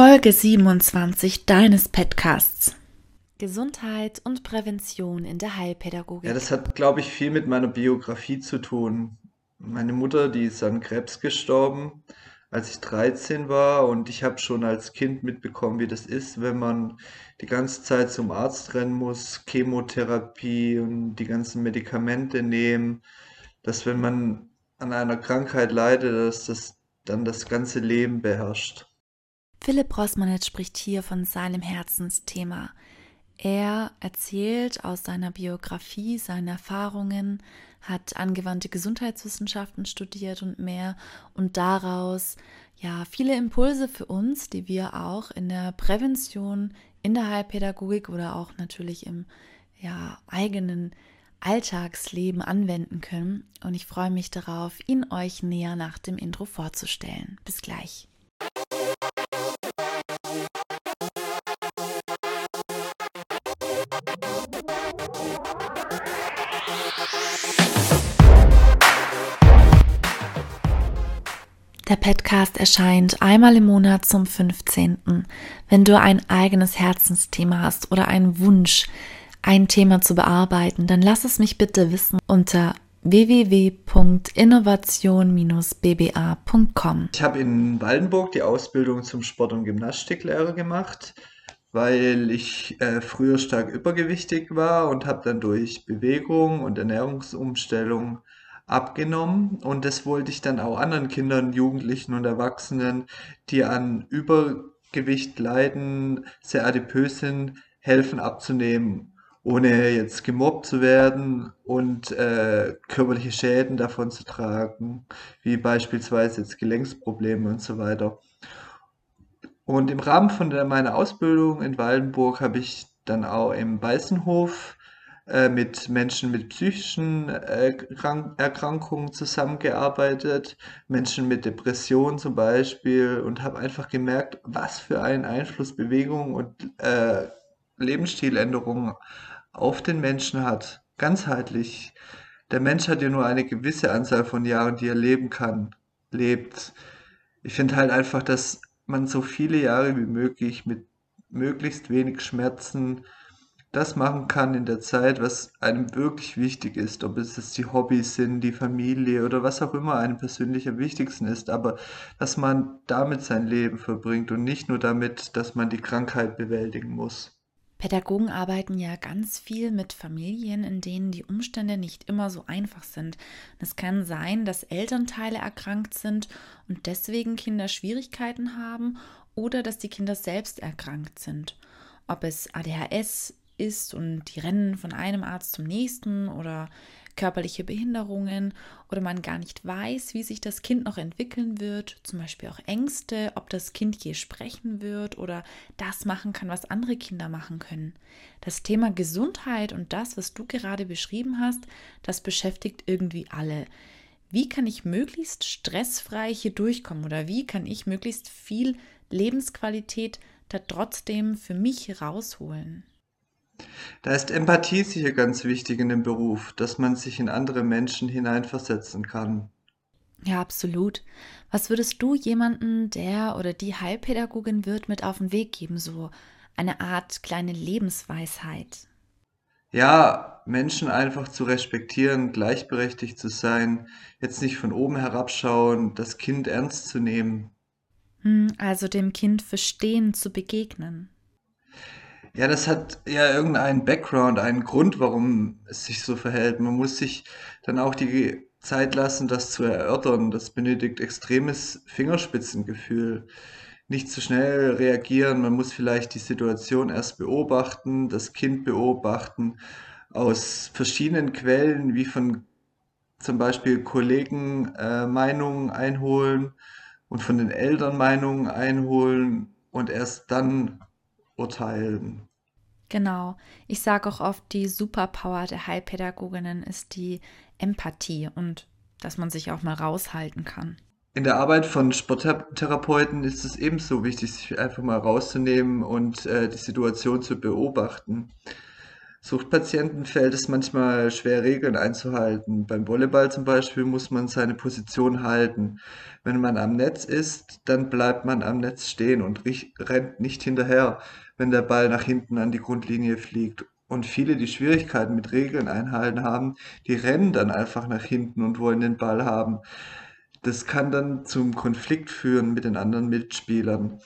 Folge 27 deines Podcasts. Gesundheit und Prävention in der Heilpädagogik. Ja, das hat, glaube ich, viel mit meiner Biografie zu tun. Meine Mutter, die ist an Krebs gestorben, als ich 13 war und ich habe schon als Kind mitbekommen, wie das ist, wenn man die ganze Zeit zum Arzt rennen muss, Chemotherapie und die ganzen Medikamente nehmen, dass wenn man an einer Krankheit leidet, dass das dann das ganze Leben beherrscht. Philipp Rossmann spricht hier von seinem Herzensthema. Er erzählt aus seiner Biografie, seine Erfahrungen, hat angewandte Gesundheitswissenschaften studiert und mehr und daraus ja viele Impulse für uns, die wir auch in der Prävention, in der Heilpädagogik oder auch natürlich im ja, eigenen Alltagsleben anwenden können. Und ich freue mich darauf, ihn euch näher nach dem Intro vorzustellen. Bis gleich. Der Podcast erscheint einmal im Monat zum 15. Wenn du ein eigenes Herzensthema hast oder einen Wunsch, ein Thema zu bearbeiten, dann lass es mich bitte wissen unter www.innovation-bba.com. Ich habe in Waldenburg die Ausbildung zum Sport- und Gymnastiklehrer gemacht, weil ich äh, früher stark übergewichtig war und habe dann durch Bewegung und Ernährungsumstellung abgenommen und das wollte ich dann auch anderen Kindern, Jugendlichen und Erwachsenen, die an Übergewicht leiden, sehr adipös sind, helfen abzunehmen, ohne jetzt gemobbt zu werden und äh, körperliche Schäden davon zu tragen, wie beispielsweise jetzt Gelenksprobleme und so weiter. Und im Rahmen von der, meiner Ausbildung in Waldenburg habe ich dann auch im Weißenhof äh, mit Menschen mit psychischen äh, Erkrankungen zusammengearbeitet, Menschen mit Depressionen zum Beispiel und habe einfach gemerkt, was für einen Einfluss Bewegung und äh, Lebensstiländerungen auf den Menschen hat, ganzheitlich. Der Mensch hat ja nur eine gewisse Anzahl von Jahren, die er leben kann, lebt. Ich finde halt einfach, dass man so viele Jahre wie möglich mit möglichst wenig Schmerzen das machen kann in der Zeit, was einem wirklich wichtig ist, ob es jetzt die Hobbys sind, die Familie oder was auch immer einem persönlich am wichtigsten ist, aber dass man damit sein Leben verbringt und nicht nur damit, dass man die Krankheit bewältigen muss. Pädagogen arbeiten ja ganz viel mit Familien, in denen die Umstände nicht immer so einfach sind. Es kann sein, dass Elternteile erkrankt sind und deswegen Kinder Schwierigkeiten haben oder dass die Kinder selbst erkrankt sind. Ob es ADHS, ist und die rennen von einem Arzt zum nächsten oder körperliche Behinderungen oder man gar nicht weiß, wie sich das Kind noch entwickeln wird, zum Beispiel auch Ängste, ob das Kind je sprechen wird oder das machen kann, was andere Kinder machen können. Das Thema Gesundheit und das, was du gerade beschrieben hast, das beschäftigt irgendwie alle. Wie kann ich möglichst stressfrei hier durchkommen oder wie kann ich möglichst viel Lebensqualität da trotzdem für mich rausholen? Da ist Empathie sicher ganz wichtig in dem Beruf, dass man sich in andere Menschen hineinversetzen kann. Ja, absolut. Was würdest du jemanden, der oder die Heilpädagogin wird, mit auf den Weg geben? So eine Art kleine Lebensweisheit. Ja, Menschen einfach zu respektieren, gleichberechtigt zu sein, jetzt nicht von oben herabschauen, das Kind ernst zu nehmen. Hm, also dem Kind verstehen zu begegnen. Ja, das hat ja irgendeinen Background, einen Grund, warum es sich so verhält. Man muss sich dann auch die Zeit lassen, das zu erörtern. Das benötigt extremes Fingerspitzengefühl. Nicht zu schnell reagieren. Man muss vielleicht die Situation erst beobachten, das Kind beobachten, aus verschiedenen Quellen, wie von zum Beispiel Kollegen äh, Meinungen einholen und von den Eltern Meinungen einholen und erst dann urteilen. Genau. Ich sage auch oft, die Superpower der Heilpädagoginnen ist die Empathie und dass man sich auch mal raushalten kann. In der Arbeit von Sporttherapeuten ist es ebenso wichtig, sich einfach mal rauszunehmen und äh, die Situation zu beobachten. Suchtpatienten fällt es manchmal schwer, Regeln einzuhalten. Beim Volleyball zum Beispiel muss man seine Position halten. Wenn man am Netz ist, dann bleibt man am Netz stehen und rennt nicht hinterher, wenn der Ball nach hinten an die Grundlinie fliegt. Und viele, die Schwierigkeiten mit Regeln einhalten haben, die rennen dann einfach nach hinten und wollen den Ball haben. Das kann dann zum Konflikt führen mit den anderen Mitspielern.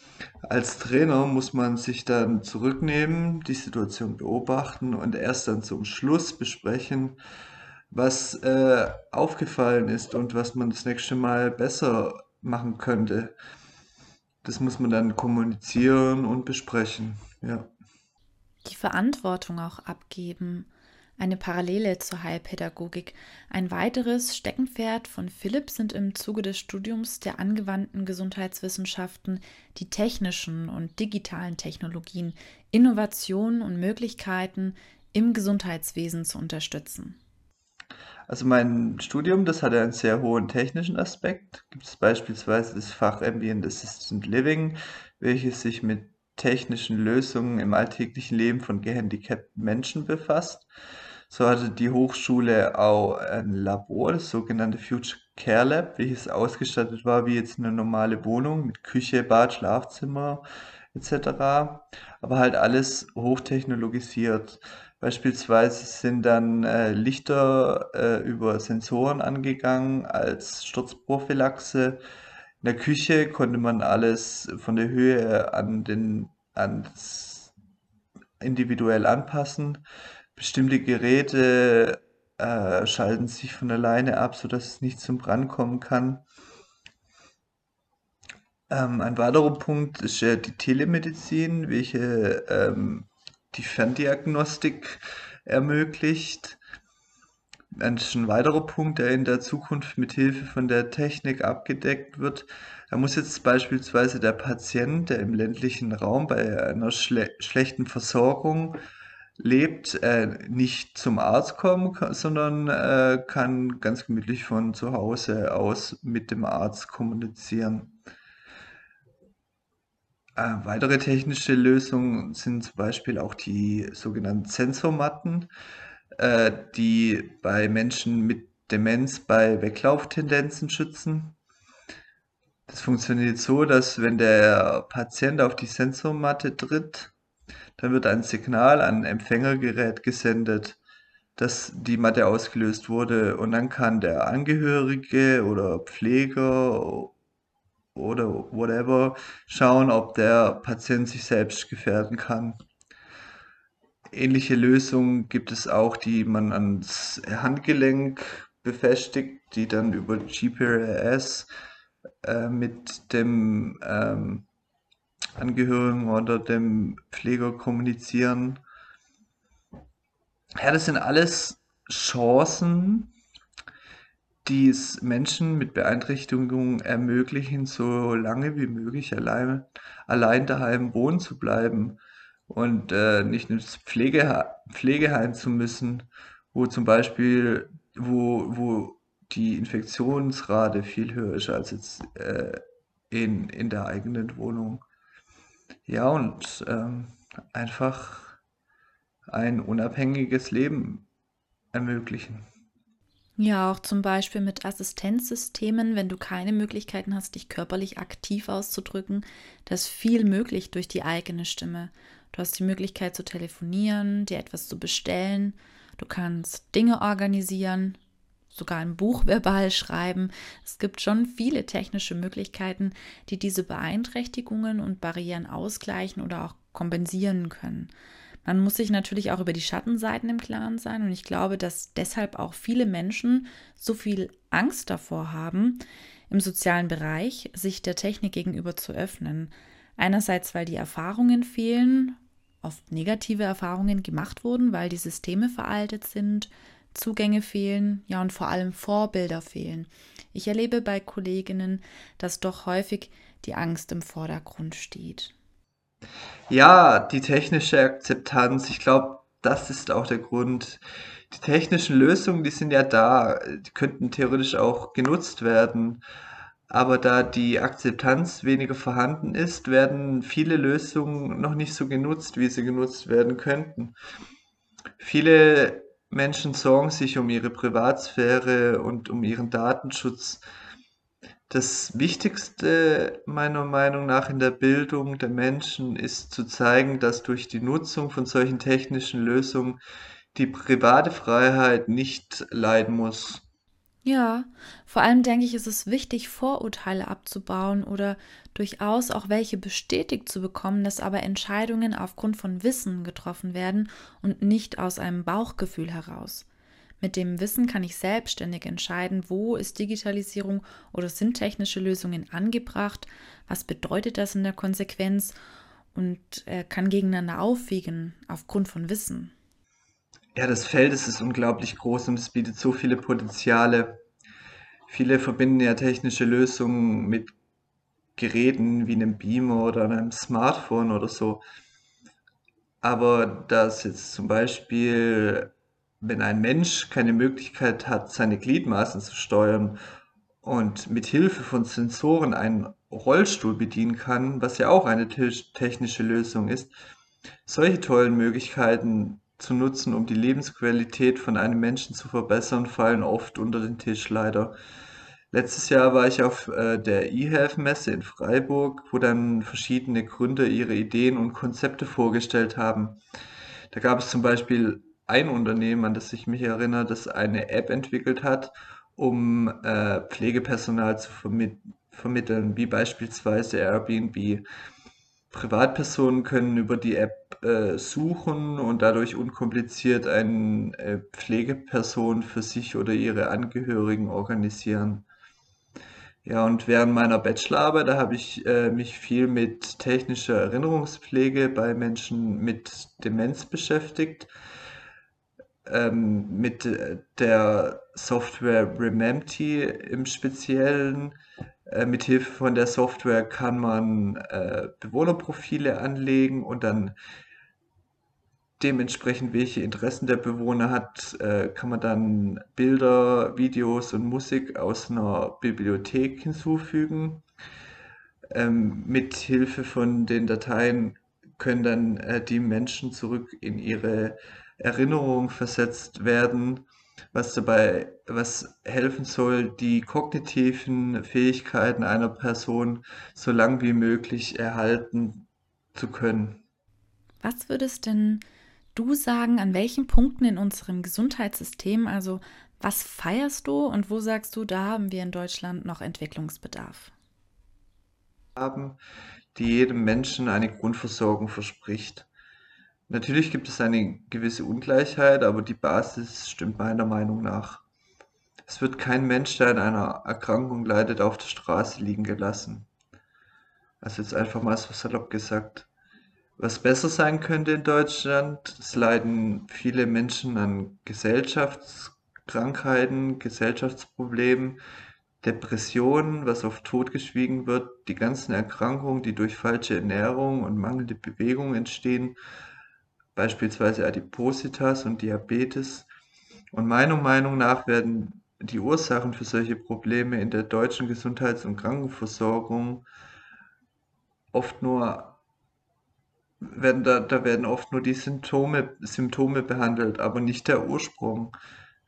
Als Trainer muss man sich dann zurücknehmen, die Situation beobachten und erst dann zum Schluss besprechen, was äh, aufgefallen ist und was man das nächste Mal besser machen könnte. Das muss man dann kommunizieren und besprechen. Ja. Die Verantwortung auch abgeben eine Parallele zur Heilpädagogik. Ein weiteres Steckenpferd von Philipp sind im Zuge des Studiums der angewandten Gesundheitswissenschaften die technischen und digitalen Technologien, Innovationen und Möglichkeiten im Gesundheitswesen zu unterstützen. Also mein Studium, das hatte einen sehr hohen technischen Aspekt. Gibt es beispielsweise das Fach Ambient Assistant Living, welches sich mit technischen Lösungen im alltäglichen Leben von gehandicapten Menschen befasst. So hatte die Hochschule auch ein Labor, das sogenannte Future Care Lab, welches ausgestattet war wie jetzt eine normale Wohnung mit Küche, Bad, Schlafzimmer etc. Aber halt alles hochtechnologisiert. Beispielsweise sind dann äh, Lichter äh, über Sensoren angegangen als Sturzprophylaxe. In der Küche konnte man alles von der Höhe an den ans individuell anpassen. Bestimmte Geräte äh, schalten sich von alleine ab, sodass es nicht zum Brand kommen kann. Ähm, ein weiterer Punkt ist die Telemedizin, welche ähm, die Ferndiagnostik ermöglicht. Ein weiterer Punkt, der in der Zukunft mit Hilfe von der Technik abgedeckt wird. Da muss jetzt beispielsweise der Patient, der im ländlichen Raum bei einer schle schlechten Versorgung lebt, äh, nicht zum Arzt kommen, sondern äh, kann ganz gemütlich von zu Hause aus mit dem Arzt kommunizieren. Äh, weitere technische Lösungen sind zum Beispiel auch die sogenannten Sensormatten, äh, die bei Menschen mit Demenz bei Weglauftendenzen schützen. Das funktioniert so, dass wenn der Patient auf die Sensormatte tritt, dann wird ein Signal an ein Empfängergerät gesendet, dass die Matte ausgelöst wurde und dann kann der Angehörige oder Pfleger oder whatever schauen, ob der Patient sich selbst gefährden kann. Ähnliche Lösungen gibt es auch, die man ans Handgelenk befestigt, die dann über GPRS äh, mit dem ähm, Angehörigen oder dem Pfleger kommunizieren. Ja, das sind alles Chancen, die es Menschen mit Beeinträchtigungen ermöglichen, so lange wie möglich allein, allein daheim wohnen zu bleiben und äh, nicht ins Pflegehe Pflegeheim zu müssen, wo zum Beispiel, wo, wo die Infektionsrate viel höher ist als jetzt äh, in, in der eigenen Wohnung. Ja, und ähm, einfach ein unabhängiges Leben ermöglichen. Ja, auch zum Beispiel mit Assistenzsystemen, wenn du keine Möglichkeiten hast, dich körperlich aktiv auszudrücken, da ist viel möglich durch die eigene Stimme. Du hast die Möglichkeit zu telefonieren, dir etwas zu bestellen, du kannst Dinge organisieren, sogar ein Buch verbal schreiben. Es gibt schon viele technische Möglichkeiten, die diese Beeinträchtigungen und Barrieren ausgleichen oder auch kompensieren können. Man muss sich natürlich auch über die Schattenseiten im Klaren sein und ich glaube, dass deshalb auch viele Menschen so viel Angst davor haben, im sozialen Bereich sich der Technik gegenüber zu öffnen. Einerseits, weil die Erfahrungen fehlen, oft negative Erfahrungen gemacht wurden, weil die Systeme veraltet sind, Zugänge fehlen, ja und vor allem Vorbilder fehlen. Ich erlebe bei Kolleginnen, dass doch häufig die Angst im Vordergrund steht. Ja, die technische Akzeptanz, ich glaube, das ist auch der Grund. Die technischen Lösungen, die sind ja da, die könnten theoretisch auch genutzt werden. Aber da die Akzeptanz weniger vorhanden ist, werden viele Lösungen noch nicht so genutzt, wie sie genutzt werden könnten. Viele Menschen sorgen sich um ihre Privatsphäre und um ihren Datenschutz. Das Wichtigste meiner Meinung nach in der Bildung der Menschen ist zu zeigen, dass durch die Nutzung von solchen technischen Lösungen die private Freiheit nicht leiden muss. Ja, vor allem denke ich, ist es wichtig, Vorurteile abzubauen oder durchaus auch welche bestätigt zu bekommen, dass aber Entscheidungen aufgrund von Wissen getroffen werden und nicht aus einem Bauchgefühl heraus. Mit dem Wissen kann ich selbstständig entscheiden, wo ist Digitalisierung oder sind technische Lösungen angebracht, was bedeutet das in der Konsequenz und äh, kann gegeneinander aufwiegen aufgrund von Wissen. Ja, das Feld ist unglaublich groß und es bietet so viele Potenziale. Viele verbinden ja technische Lösungen mit Geräten wie einem Beamer oder einem Smartphone oder so. Aber dass jetzt zum Beispiel, wenn ein Mensch keine Möglichkeit hat, seine Gliedmaßen zu steuern und mit Hilfe von Sensoren einen Rollstuhl bedienen kann, was ja auch eine technische Lösung ist, solche tollen Möglichkeiten zu nutzen, um die Lebensqualität von einem Menschen zu verbessern, fallen oft unter den Tisch leider. Letztes Jahr war ich auf äh, der eHealth-Messe in Freiburg, wo dann verschiedene Gründer ihre Ideen und Konzepte vorgestellt haben. Da gab es zum Beispiel ein Unternehmen, an das ich mich erinnere, das eine App entwickelt hat, um äh, Pflegepersonal zu vermi vermitteln, wie beispielsweise Airbnb. Privatpersonen können über die App äh, suchen und dadurch unkompliziert eine äh, Pflegeperson für sich oder ihre Angehörigen organisieren. Ja, und während meiner Bachelorarbeit, da habe ich äh, mich viel mit technischer Erinnerungspflege bei Menschen mit Demenz beschäftigt, ähm, mit äh, der Software Remempty im Speziellen äh, mit Hilfe von der Software kann man äh, Bewohnerprofile anlegen und dann dementsprechend, welche Interessen der Bewohner hat, äh, kann man dann Bilder, Videos und Musik aus einer Bibliothek hinzufügen. Ähm, mit Hilfe von den Dateien können dann äh, die Menschen zurück in ihre Erinnerung versetzt werden was dabei, was helfen soll, die kognitiven Fähigkeiten einer Person so lang wie möglich erhalten zu können. Was würdest denn du sagen, an welchen Punkten in unserem Gesundheitssystem, also was feierst du und wo sagst du, da haben wir in Deutschland noch Entwicklungsbedarf? Haben, die jedem Menschen eine Grundversorgung verspricht. Natürlich gibt es eine gewisse Ungleichheit, aber die Basis stimmt meiner Meinung nach. Es wird kein Mensch, der an einer Erkrankung leidet, auf der Straße liegen gelassen. Also jetzt einfach mal so salopp gesagt. Was besser sein könnte in Deutschland, es leiden viele Menschen an Gesellschaftskrankheiten, Gesellschaftsproblemen, Depressionen, was oft totgeschwiegen wird, die ganzen Erkrankungen, die durch falsche Ernährung und mangelnde Bewegung entstehen, beispielsweise Adipositas und Diabetes. Und meiner Meinung nach werden die Ursachen für solche Probleme in der deutschen Gesundheits- und Krankenversorgung oft nur werden da, da werden oft nur die Symptome, Symptome behandelt, aber nicht der Ursprung.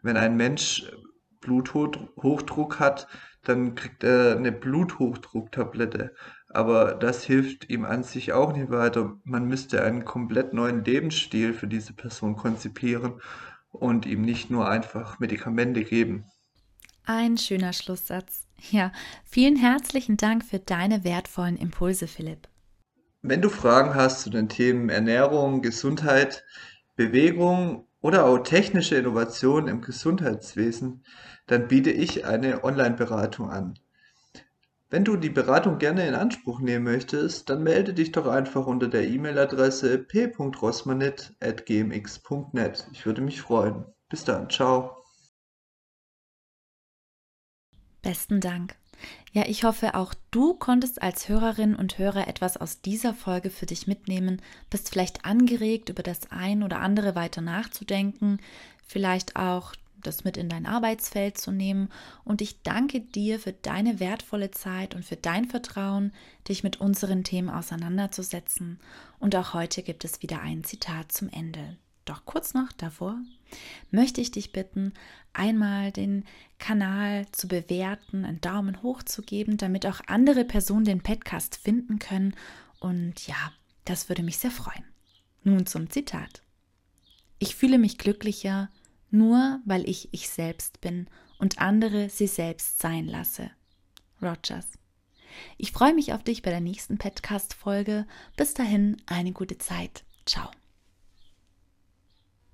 Wenn ein Mensch Bluthochdruck hat, dann kriegt er eine Bluthochdrucktablette aber das hilft ihm an sich auch nicht weiter. Man müsste einen komplett neuen Lebensstil für diese Person konzipieren und ihm nicht nur einfach Medikamente geben. Ein schöner Schlusssatz. Ja, vielen herzlichen Dank für deine wertvollen Impulse, Philipp. Wenn du Fragen hast zu den Themen Ernährung, Gesundheit, Bewegung oder auch technische Innovation im Gesundheitswesen, dann biete ich eine Online-Beratung an. Wenn du die Beratung gerne in Anspruch nehmen möchtest, dann melde dich doch einfach unter der E-Mail-Adresse p.rossmanit.gmx.net. Ich würde mich freuen. Bis dann, ciao. Besten Dank. Ja, ich hoffe, auch du konntest als Hörerin und Hörer etwas aus dieser Folge für dich mitnehmen, bist vielleicht angeregt, über das ein oder andere weiter nachzudenken, vielleicht auch das mit in dein Arbeitsfeld zu nehmen. Und ich danke dir für deine wertvolle Zeit und für dein Vertrauen, dich mit unseren Themen auseinanderzusetzen. Und auch heute gibt es wieder ein Zitat zum Ende. Doch kurz noch davor möchte ich dich bitten, einmal den Kanal zu bewerten, einen Daumen hoch zu geben, damit auch andere Personen den Podcast finden können. Und ja, das würde mich sehr freuen. Nun zum Zitat. Ich fühle mich glücklicher, nur weil ich ich selbst bin und andere sie selbst sein lasse. Rogers. Ich freue mich auf dich bei der nächsten Podcast-Folge. Bis dahin, eine gute Zeit. Ciao.